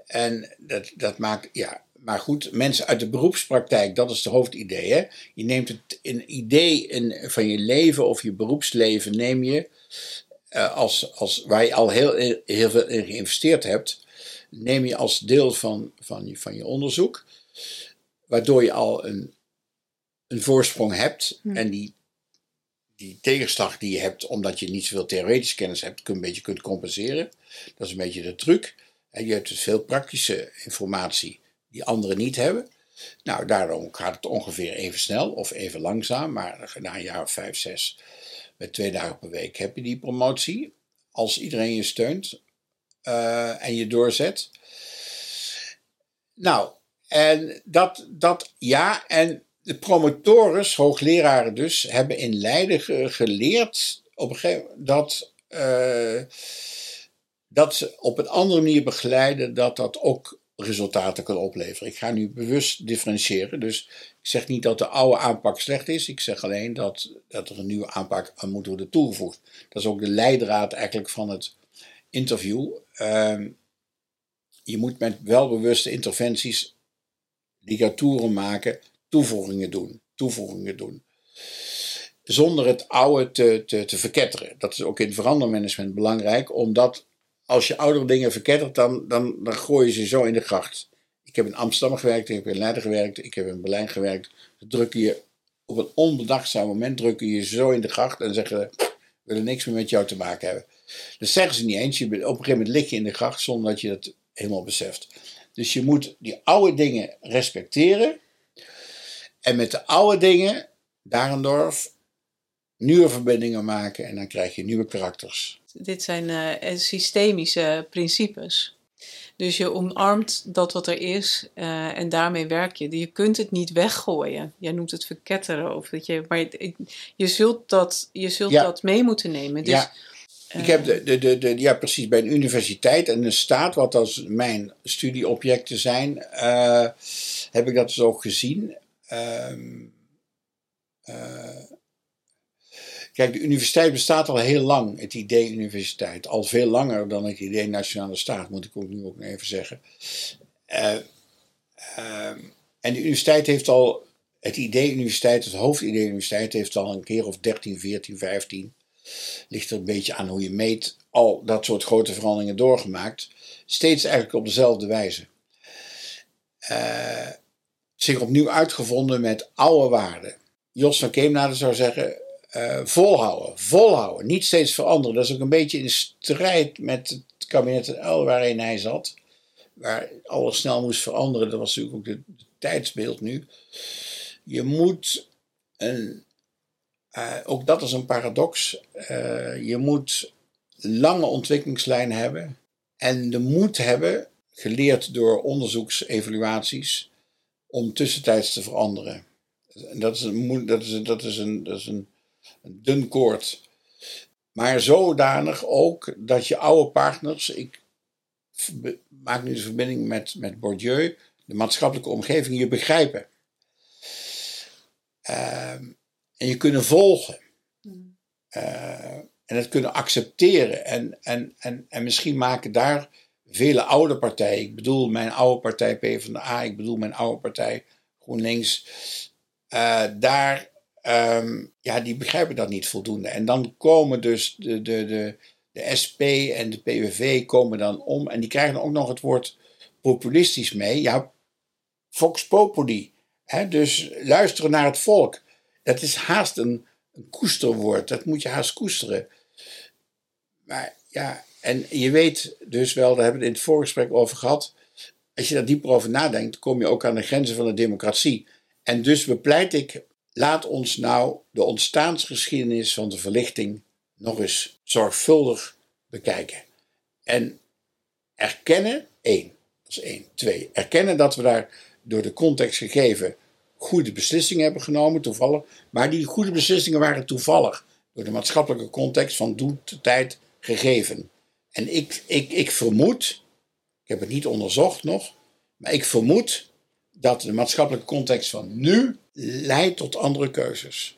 En dat, dat maakt, ja. Maar goed, mensen uit de beroepspraktijk, dat is het hoofdidee. Hè? Je neemt het, een idee in, van je leven of je beroepsleven, neem je, eh, als, als, waar je al heel, heel veel in geïnvesteerd hebt, neem je als deel van, van, je, van je onderzoek waardoor je al een, een voorsprong hebt. Hm. En die, die tegenslag die je hebt, omdat je niet zoveel theoretische kennis hebt, kun, een beetje kunt compenseren. Dat is een beetje de truc. En je hebt dus veel praktische informatie die anderen niet hebben. Nou, daarom gaat het ongeveer even snel of even langzaam. Maar na een jaar of vijf, zes, met twee dagen per week heb je die promotie. Als iedereen je steunt eh, en je doorzet. Nou, en dat, dat ja, en de promotores, hoogleraren dus, hebben in Leiden ge- geleerd op een gegeven moment dat, eh, dat ze op een andere manier begeleiden, dat dat ook resultaten kan opleveren. Ik ga nu bewust differentiëren, dus ik zeg niet dat de oude aanpak slecht is, ik zeg alleen dat, dat er een nieuwe aanpak aan moet worden toegevoegd. Dat is ook de leidraad eigenlijk van het interview. Ehm, je moet met welbewuste interventies ligaturen maken, toevoegingen doen, toevoegingen doen. Zonder het oude te, te, te verketteren. Dat is ook in verandermanagement belangrijk, omdat als je oudere dingen verkettert, dan, dan, dan gooi je ze zo in de gracht. Ik heb in Amsterdam gewerkt, ik heb in Leiden gewerkt, ik heb in Berlijn gewerkt. Je op een onbedachtzaam moment drukken je zo in de gracht en zeggen we willen niks meer met jou te maken hebben. Dat zeggen ze niet eens. Je op een gegeven moment lig je in de gracht zonder dat je dat helemaal beseft. Dus je moet die oude dingen respecteren. En met de oude dingen, Darendorf, nieuwe verbindingen maken. En dan krijg je nieuwe karakters. Dit zijn eh, systemische principes. Dus je omarmt dat wat er is eh, en daarmee werk je. Je kunt het niet weggooien. Jij noemt het verketteren. Of dat je, maar je, je zult, dat, je zult Ja. dat mee moeten nemen. Dus, Ja. Ik heb de, de, de, de, ja, precies bij een universiteit en een staat, wat als mijn studieobjecten zijn, eh, heb ik dat dus ook gezien. Ehm, eh, kijk, de universiteit bestaat al heel lang, het idee universiteit. Al veel langer dan het idee nationale staat, moet ik ook nu ook even zeggen. Eh, ehm, en de universiteit heeft al, het idee universiteit, het hoofdidee universiteit, heeft al een keer of 13, 14, 15 ligt er een beetje aan hoe je meet, al dat soort grote veranderingen doorgemaakt. Steeds eigenlijk op dezelfde wijze. Eh, zich opnieuw uitgevonden met oude waarden. Jos van Keemnade zou zeggen, eh, volhouden, volhouden, niet steeds veranderen. Dat is ook een beetje in strijd met het kabinet L waarin hij zat. Waar alles snel moest veranderen. Dat was natuurlijk ook het tijdsbeeld nu. Je moet een uh, ook dat is een paradox. Uh, je moet lange ontwikkelingslijn hebben en de moed hebben, geleerd door onderzoeksevaluaties, om tussentijds te veranderen. En dat is een, dat is, dat is een, dat is een, een dun koord. Maar zodanig ook dat je oude partners, ik maak nu de verbinding met, met Bourdieu, de maatschappelijke omgeving, je begrijpen. Uh, en je kunnen volgen. Uh, en het kunnen accepteren. En, en, en, en misschien maken daar vele oude partijen, ik bedoel mijn oude partij PvdA, ik bedoel mijn oude partij GroenLinks, uh, daar, um, ja, die begrijpen dat niet voldoende. En dan komen dus de, de, de, de SP en de PVV komen dan om en die krijgen ook nog het woord populistisch mee. Ja, Vox Populi. Hè? Dus luisteren naar het volk. Dat is haast een, een koesterwoord. Dat moet je haast koesteren. Maar ja, en je weet dus wel, daar hebben we het in het voorgesprek over gehad. Als je daar dieper over nadenkt, kom je ook aan de grenzen van de democratie. En dus bepleit ik, laat ons nou de ontstaansgeschiedenis van de verlichting nog eens zorgvuldig bekijken. En erkennen, één, dat is één. Twee, erkennen dat we daar door de context gegeven goede beslissingen hebben genomen, toevallig. Maar die goede beslissingen waren toevallig door de maatschappelijke context van de tijd gegeven. En ik, ik, ik vermoed, ik heb het niet onderzocht nog, maar ik vermoed dat de maatschappelijke context van nu leidt tot andere keuzes.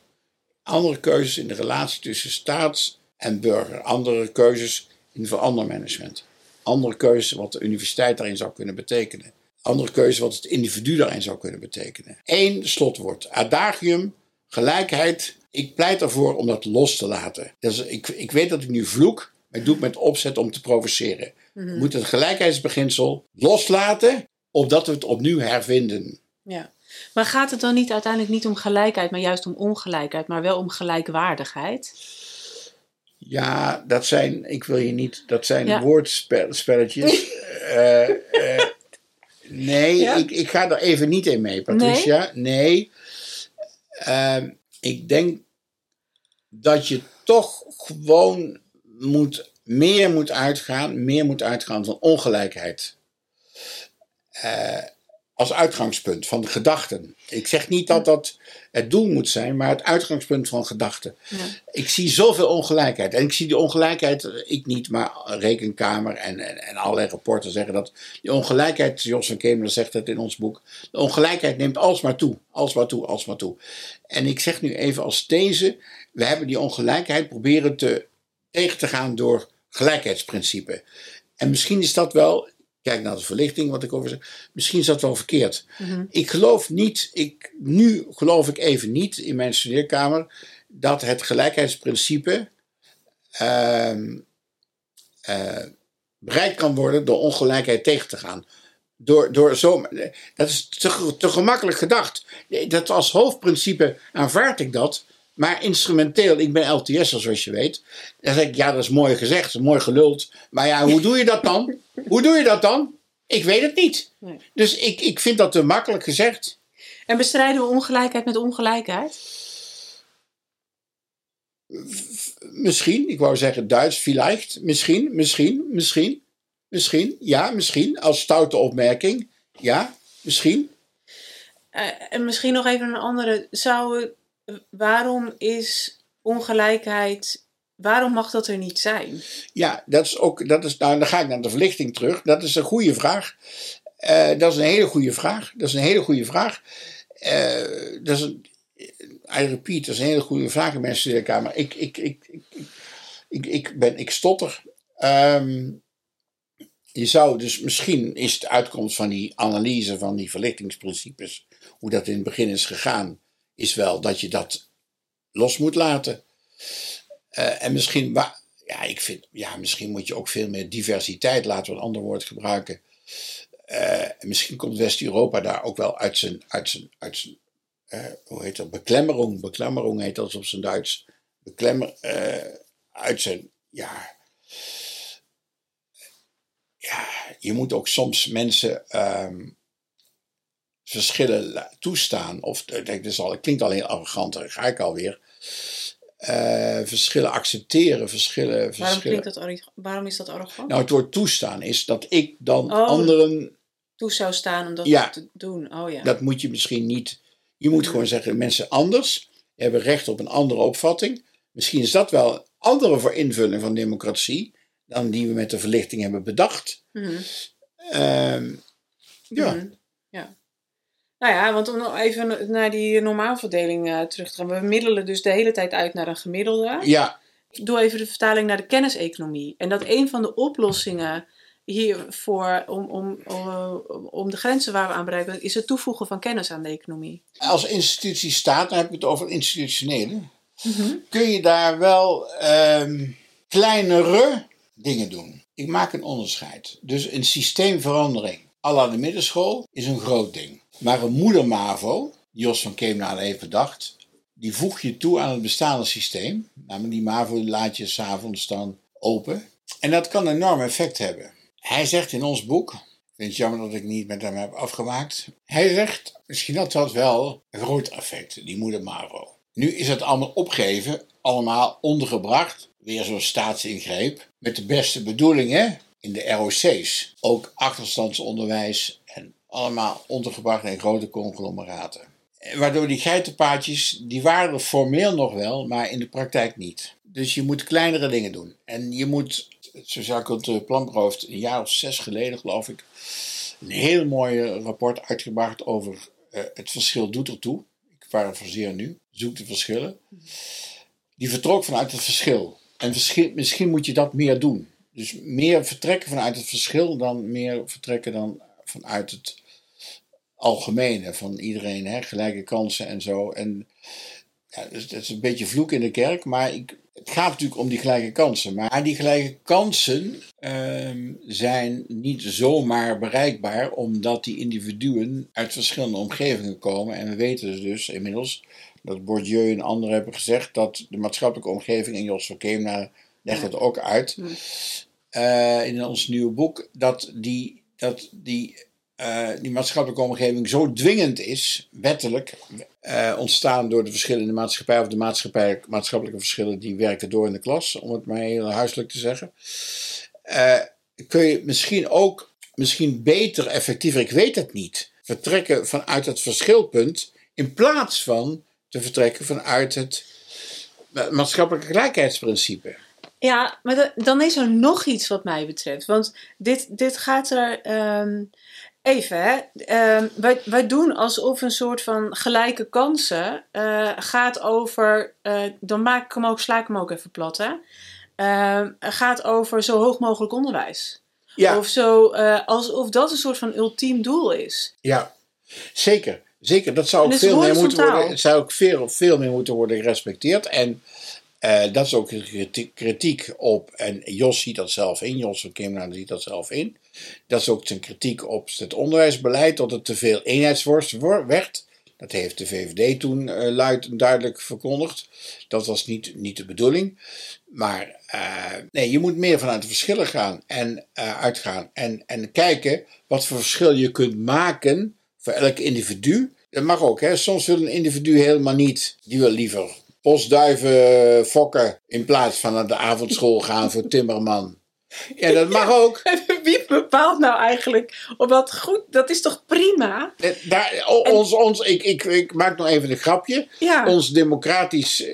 Andere keuzes in de relatie tussen staats en burger. Andere keuzes in verandermanagement. Andere keuzes wat de universiteit daarin zou kunnen betekenen. Andere keuzes wat het individu daarin zou kunnen betekenen. Eén slotwoord. Adagium, gelijkheid. Ik pleit ervoor om dat los te laten. Dus ik, ik weet dat ik nu vloek, maar ik doe het met opzet om te provoceren. We moeten het gelijkheidsbeginsel loslaten, opdat we het opnieuw hervinden. Ja. Maar gaat het dan niet uiteindelijk niet om gelijkheid, maar juist om ongelijkheid, maar wel om gelijkwaardigheid? Ja, dat zijn, ik wil je niet, dat zijn Ja. woordspelletjes. Eh, eh, nee, Ja? ik, ik ga er even niet in mee, Patricia. Nee. Ehm, ik denk dat je toch gewoon moet, meer moet uitgaan, meer moet uitgaan van ongelijkheid. Als uitgangspunt van de gedachten. Ik zeg niet dat dat het doel moet zijn, maar het uitgangspunt van gedachten. Ja. Ik zie zoveel ongelijkheid. En ik zie die ongelijkheid, ik niet, maar Rekenkamer en, en, en allerlei rapporten zeggen dat die ongelijkheid, Jos van Kemelen zegt het in ons boek, de ongelijkheid neemt alsmaar toe, alsmaar toe, alsmaar toe. En ik zeg nu even als these, we hebben die ongelijkheid proberen te, tegen te gaan door gelijkheidsprincipe. En misschien is dat wel, kijk naar de verlichting wat ik over zeg, misschien is dat wel verkeerd. Ik geloof niet, ik, nu geloof ik even niet in mijn studeerkamer dat het gelijkheidsprincipe eh, bereikt kan worden door ongelijkheid tegen te gaan. Door, door zo, dat is te, te gemakkelijk gedacht. Dat als hoofdprincipe aanvaard ik dat. Maar instrumenteel, ik ben LTS'er zoals je weet. Dan zeg ik, ja dat is mooi gezegd, mooi geluld. Maar ja, hoe doe je dat dan? hoe doe je dat dan? Ik weet het niet. Nee. Dus ik, ik vind dat te makkelijk gezegd. En bestrijden we ongelijkheid met ongelijkheid? Misschien, ik wou zeggen Duits, vielleicht. Misschien, misschien, misschien, misschien. Ja, misschien. Als stoute opmerking. Ja, misschien. Eh, en misschien nog even een andere. Zou, waarom is ongelijkheid. Waarom mag dat er niet zijn? Ja, dat is ook, dat is, nou, dan ga ik naar de verlichting terug. Dat is een goede vraag. Eh, dat is een hele goede vraag. Dat is een hele goede vraag. Eh, dat is een, I repeat, dat is een hele goede vraag in mijn studeerkamer. Ik, ik, ik, ik, ik, ik, ben, ik stotter. Ehm, je zou dus, misschien is het uitkomst van die analyse van die verlichtingsprincipes, hoe dat in het begin is gegaan, is wel dat je dat los moet laten. Eh, en misschien, ja, ik vind, ja, misschien moet je ook veel meer diversiteit, laten we een ander woord gebruiken. Eh, en misschien komt West-Europa daar ook wel uit zijn, uit zijn, uit zijn eh, hoe heet dat, beklemmering, beklemmering heet dat op zijn Duits. Beklemmer, uit zijn, ja, ja, je moet ook soms mensen ehm, verschillen toestaan. Of, ik denk, is al, het klinkt al heel arrogant, daar ga ik alweer. Eh verschillen accepteren, verschillen. Waarom, verschillen. klinkt dat, waarom is dat arrogant? Nou, het woord toestaan is dat ik dan Oh. anderen Toe zou staan om dat Ja. te doen. Oh ja. Dat moet je misschien niet. Je moet gewoon zeggen: mensen anders hebben recht op een andere opvatting. Misschien is dat wel een andere voor invulling van democratie dan die we met de verlichting hebben bedacht. Mhm. Ehm, ja, Mhm. ja. Nou ja, want om nog even naar die normaalverdeling eh, terug te gaan. We middelen dus de hele tijd uit naar een gemiddelde. ja, Ik doe even de vertaling naar de kenniseconomie. En dat een van de oplossingen hiervoor om, om, om, om de grenzen waar we aan bereiken, is het toevoegen van kennis aan de economie. als institutie staat, dan heb ik het over institutionele, kun je daar wel ehm, kleinere dingen doen. Ik maak een onderscheid. Dus een systeemverandering à la de middenschool is een groot ding. Maar een moedermavo, Jos van Kemenade heeft bedacht, die voeg je toe aan het bestaande systeem. Namelijk die MAVO laat je s'avonds dan open. En dat kan een enorm effect hebben. Hij zegt in ons boek, ik vind het jammer dat ik niet met hem heb afgemaakt. Hij zegt, misschien had dat wel een groot effect, die moeder MAVO. Nu is het allemaal opgegeven, allemaal ondergebracht. Weer zo'n staatsingreep. Met de beste bedoelingen in de ROC's. Ook achterstandsonderwijs en allemaal ondergebracht in grote conglomeraten. Waardoor die geitenpaadjes, die waren er formeel nog wel, maar in de praktijk niet. Dus je moet kleinere dingen doen. En je moet, Sociaal Cultureel Planbureau heeft een jaar of zes geleden, geloof ik, een heel mooi rapport uitgebracht over uh, het verschil doet ertoe. Ik parafraseer nu, zoek de verschillen. Die vertrok vanuit het verschil. En misschien moet je dat meer doen. Dus meer vertrekken vanuit het verschil dan meer vertrekken dan vanuit het algemene. Van iedereen, hè, gelijke kansen en zo. En ja, dus dat is een beetje vloek in de kerk, maar ik, het gaat natuurlijk om die gelijke kansen. Maar die gelijke kansen ehm, zijn niet zomaar bereikbaar, omdat die individuen uit verschillende omgevingen komen. En we weten dus inmiddels dat Bourdieu en anderen hebben gezegd dat de maatschappelijke omgeving, en Jos van Keemna legt het ook uit uh, in ons nieuwe boek, dat die, dat die, uh, die maatschappelijke omgeving zo dwingend is, wettelijk, uh, ontstaan door de verschillen in de maatschappij, of de maatschappij, maatschappelijke verschillen die werken door in de klas, om het maar heel huiselijk te zeggen. kun je misschien ook, misschien beter, effectiever, ik weet het niet, vertrekken vanuit het verschilpunt, in plaats van te vertrekken vanuit het maatschappelijke gelijkheidsprincipe. Ja, maar dan is er nog iets wat mij betreft. Want dit, dit gaat er. Ehm, even, hè. Um, wij, wij doen alsof een soort van gelijke kansen uh, gaat over. Uh, dan maak ik hem ook, sla ik hem ook even plat, hè. Uh, gaat over zo hoog mogelijk onderwijs. Ja. Of zo, uh, alsof dat een soort van ultiem doel is. Ja, zeker. Zeker, dat zou ook, veel meer, moeten worden, zou ook veel, veel meer moeten worden gerespecteerd. En uh, dat is ook een kritiek op, en Jos ziet dat zelf in, Jos van Kimna ziet dat zelf in. Dat is ook zijn kritiek op het onderwijsbeleid, dat het te veel eenheidsworst werd. Dat heeft de VVD toen uh, luid en duidelijk verkondigd. Dat was niet, niet de bedoeling. Maar uh, nee, je moet meer vanuit de verschillen gaan en uitgaan. En, en kijken wat voor verschil je kunt maken voor elk individu. Dat mag ook, hè. Soms wil een individu helemaal niet. Die wil liever postduiven fokken in plaats van naar de avondschool gaan voor timmerman. Ja, dat mag ook. Wie bepaalt nou eigenlijk of wat goed? Dat is toch prima? Eh, daar, ons, ons, ik, ik, ik maak nog even een grapje. Ja. Ons democratisch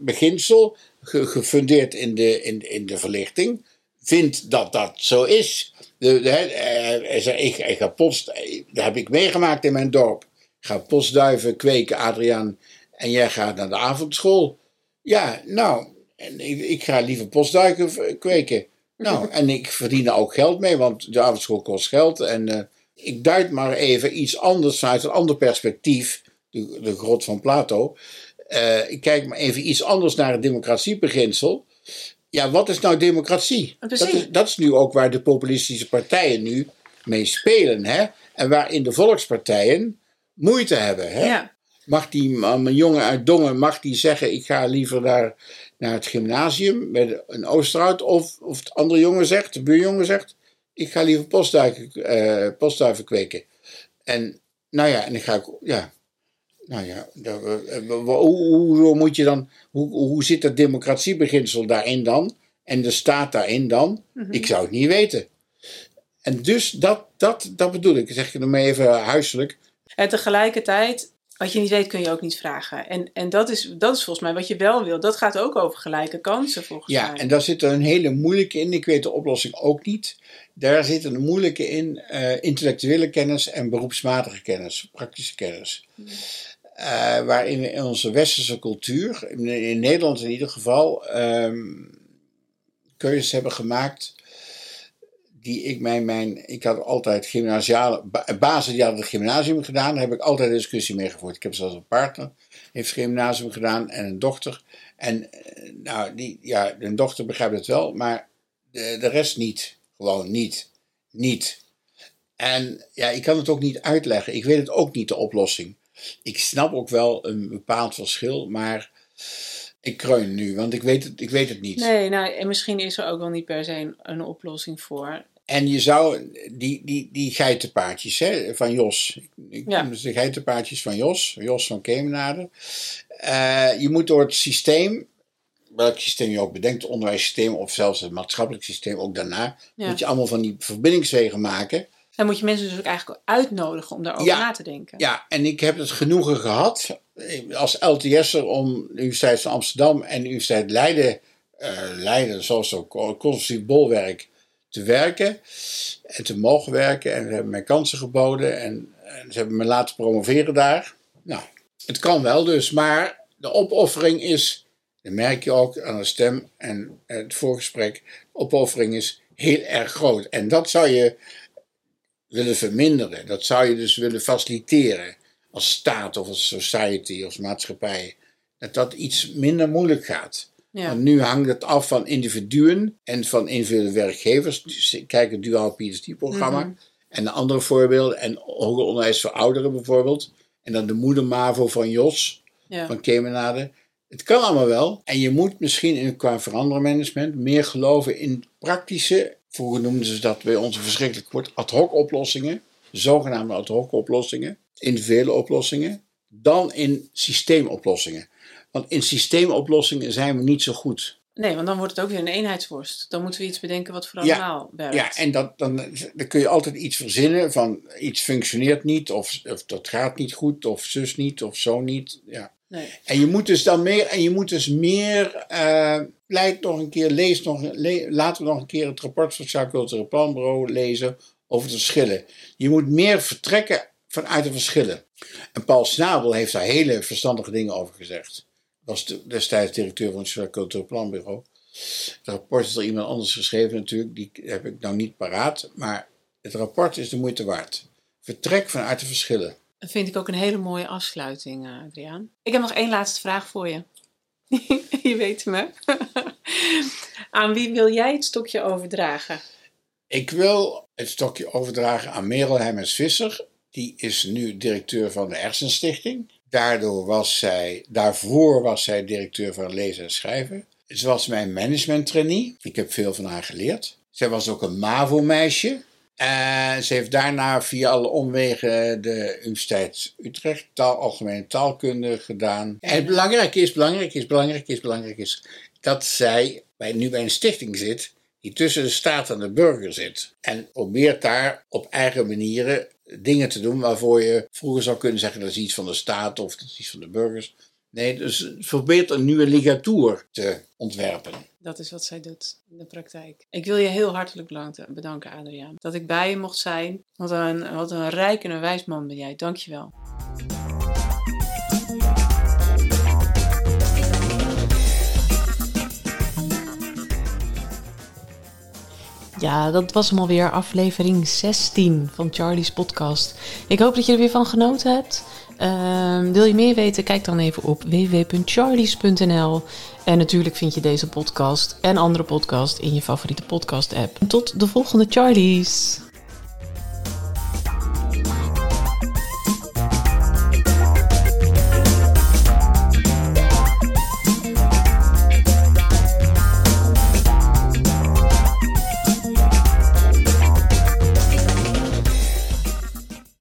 beginsel, gefundeerd in de, in, in de verlichting, vindt dat dat zo is. De, de, eh, ik, ik ga post, dat heb ik meegemaakt in mijn dorp. Ik ga postduiven kweken, Adriaan en jij gaat naar de avondschool. Ja, nou, en ik, ik ga liever postduiken kweken. Nou, en ik verdien er ook geld mee, want de avondschool kost geld. En uh, ik duid maar even iets anders vanuit een ander perspectief. De, de grot van Plato. Uh, ik kijk maar even iets anders naar het democratiebeginsel. Ja, wat is nou democratie? Dat is, dat is nu ook waar de populistische partijen nu mee spelen. Hè? En waarin de volkspartijen moeite hebben. Hè? Ja mag die mijn jongen uit Dongen, mag die zeggen: Ik ga liever naar, naar het gymnasium met een Oosterhout. Of, of de andere jongen zegt, de buurjongen zegt: Ik ga liever postduiven, uh, postduiven kweken. En nou ja, en dan ga ik, ja. Nou ja, hoe, hoe, moet je dan, hoe, hoe zit dat democratiebeginsel daarin dan? En de staat daarin dan? Mhm. Ik zou het niet weten. En dus dat, dat, dat bedoel ik, zeg ik er maar even huiselijk. En tegelijkertijd wat je niet weet, kun je ook niet vragen. En, en dat, is, dat is volgens mij wat je wel wil. Dat gaat ook over gelijke kansen, volgens ja, mij. Ja, en daar zit er een hele moeilijke in. Ik weet de oplossing ook niet. Daar zit een moeilijke in. Uh, intellectuele kennis en beroepsmatige kennis, praktische kennis. Hmm. Uh, waarin we in onze westerse cultuur, in, in Nederland in ieder geval, um, keuzes hebben gemaakt die ik mijn, mijn ik had altijd gymnasiale, basis die het gymnasium gedaan, daar heb ik altijd discussie mee gevoerd. Ik heb zelfs een partner, heeft gymnasium gedaan en een dochter. En eh, nou, die, ja, een dochter begrijpt het wel, maar de, de rest niet. Gewoon niet. Niet. En ja, ik kan het ook niet uitleggen. Ik weet het ook niet, de oplossing. Ik snap ook wel een bepaald verschil, maar ik kreun nu, want ik weet het, ik weet het niet. Nee, nou, en misschien is er ook wel niet per se een oplossing voor. En je zou die, die, die geitenpaardjes hè, van Jos, ik ja. de geitenpaardjes van Jos, Jos van Kemenade. Uh, je moet door het systeem, welk systeem je ook bedenkt, het onderwijssysteem of zelfs het maatschappelijk systeem ook daarna, moet je allemaal van die verbindingswegen maken. Dan moet je mensen dus ook eigenlijk uitnodigen om daarover Ja. na te denken. Ja, en ik heb het genoegen gehad eh, als LTS'er om de Universiteit van Amsterdam en de Universiteit Leiden, eh, Leiden zoals ook conservatief bolwerk, te werken en te mogen werken. En ze hebben mij kansen geboden en, en ze hebben me laten promoveren daar. Nou, het kan wel dus, maar de opoffering is, dat merk je ook aan de stem en het voorgesprek, de opoffering is heel erg groot. En dat zou je willen verminderen. Dat zou je dus willen faciliteren als staat of als society of maatschappij. Dat dat iets minder moeilijk gaat. Ja. Nu hangt het af van individuen en van individuele werkgevers. Dus kijk het duaal PhD-programma. Mhm. En de andere voorbeelden. En hoger onderwijs voor ouderen bijvoorbeeld. En dan de moeder MAVO van Jos Ja. van Kemenade. Het kan allemaal wel. En je moet misschien in, qua verandermanagement meer geloven in praktische, vroeger noemden ze dat bij ons een verschrikkelijk woord, ad hoc oplossingen. Zogenaamde ad hoc oplossingen. Individuele oplossingen. Dan in systeemoplossingen. Want in systeemoplossingen zijn we niet zo goed. Nee, want dan wordt het ook weer een eenheidsworst. Dan moeten we iets bedenken wat voor Ja. allemaal werkt. Ja, en dat, dan, dan kun je altijd iets verzinnen van iets functioneert niet, of, of dat gaat niet goed, of zus niet, of zo niet. Ja. Nee. En je moet dus dan meer, en je moet dus meer, eh pleit nog een keer, lees nog, le- laten we nog een keer het rapport van het Sociaal Cultureel Planbureau lezen over de verschillen. Je moet meer vertrekken vanuit de verschillen. En Paul Snabel heeft daar hele verstandige dingen over gezegd. Was de- destijds directeur van het Sociaal Cultureel Planbureau. Het rapport is door iemand anders geschreven natuurlijk, die heb ik nou niet paraat, maar het rapport is de moeite waard. Vertrek vanuit de verschillen. Dat vind ik ook een hele mooie afsluiting, eh, Adriaan. Ik heb nog één laatste vraag voor je. je weet me. Aan wie wil jij het stokje overdragen? Ik wil het stokje overdragen aan Merel Hemmers Visser. Die is nu directeur van de Hersenstichting. Daardoor was zij, daarvoor was zij directeur van Lezen en Schrijven. Ze was mijn management trainee. Ik heb veel van haar geleerd. Zij was ook een MAVO-meisje. En ze heeft daarna via alle omwegen de Universiteit Utrecht taal, algemene taalkunde gedaan. En het is, belangrijk is, belangrijk is, belangrijk is dat zij bij, nu bij een stichting zit die tussen de staat en de burger zit. En probeert daar op eigen manieren dingen te doen waarvoor je vroeger zou kunnen zeggen dat is iets van de staat of dat is iets van de burgers. Nee, dus probeert een nieuwe ligatuur te ontwerpen. Dat is wat zij doet in de praktijk. Ik wil je heel hartelijk bedanken, Adriaan. Dat ik bij je mocht zijn. Wat een, wat een rijk en een wijs man ben jij. Dank je wel. Ja, dat was hem alweer, aflevering 16 van Charlie's podcast. Ik hoop dat je er weer van genoten hebt. Ehm, wil je meer weten? Kijk dan even op www.charlies.nl. En natuurlijk vind je deze podcast en andere podcasts in je favoriete podcast app. Tot de volgende Charlies!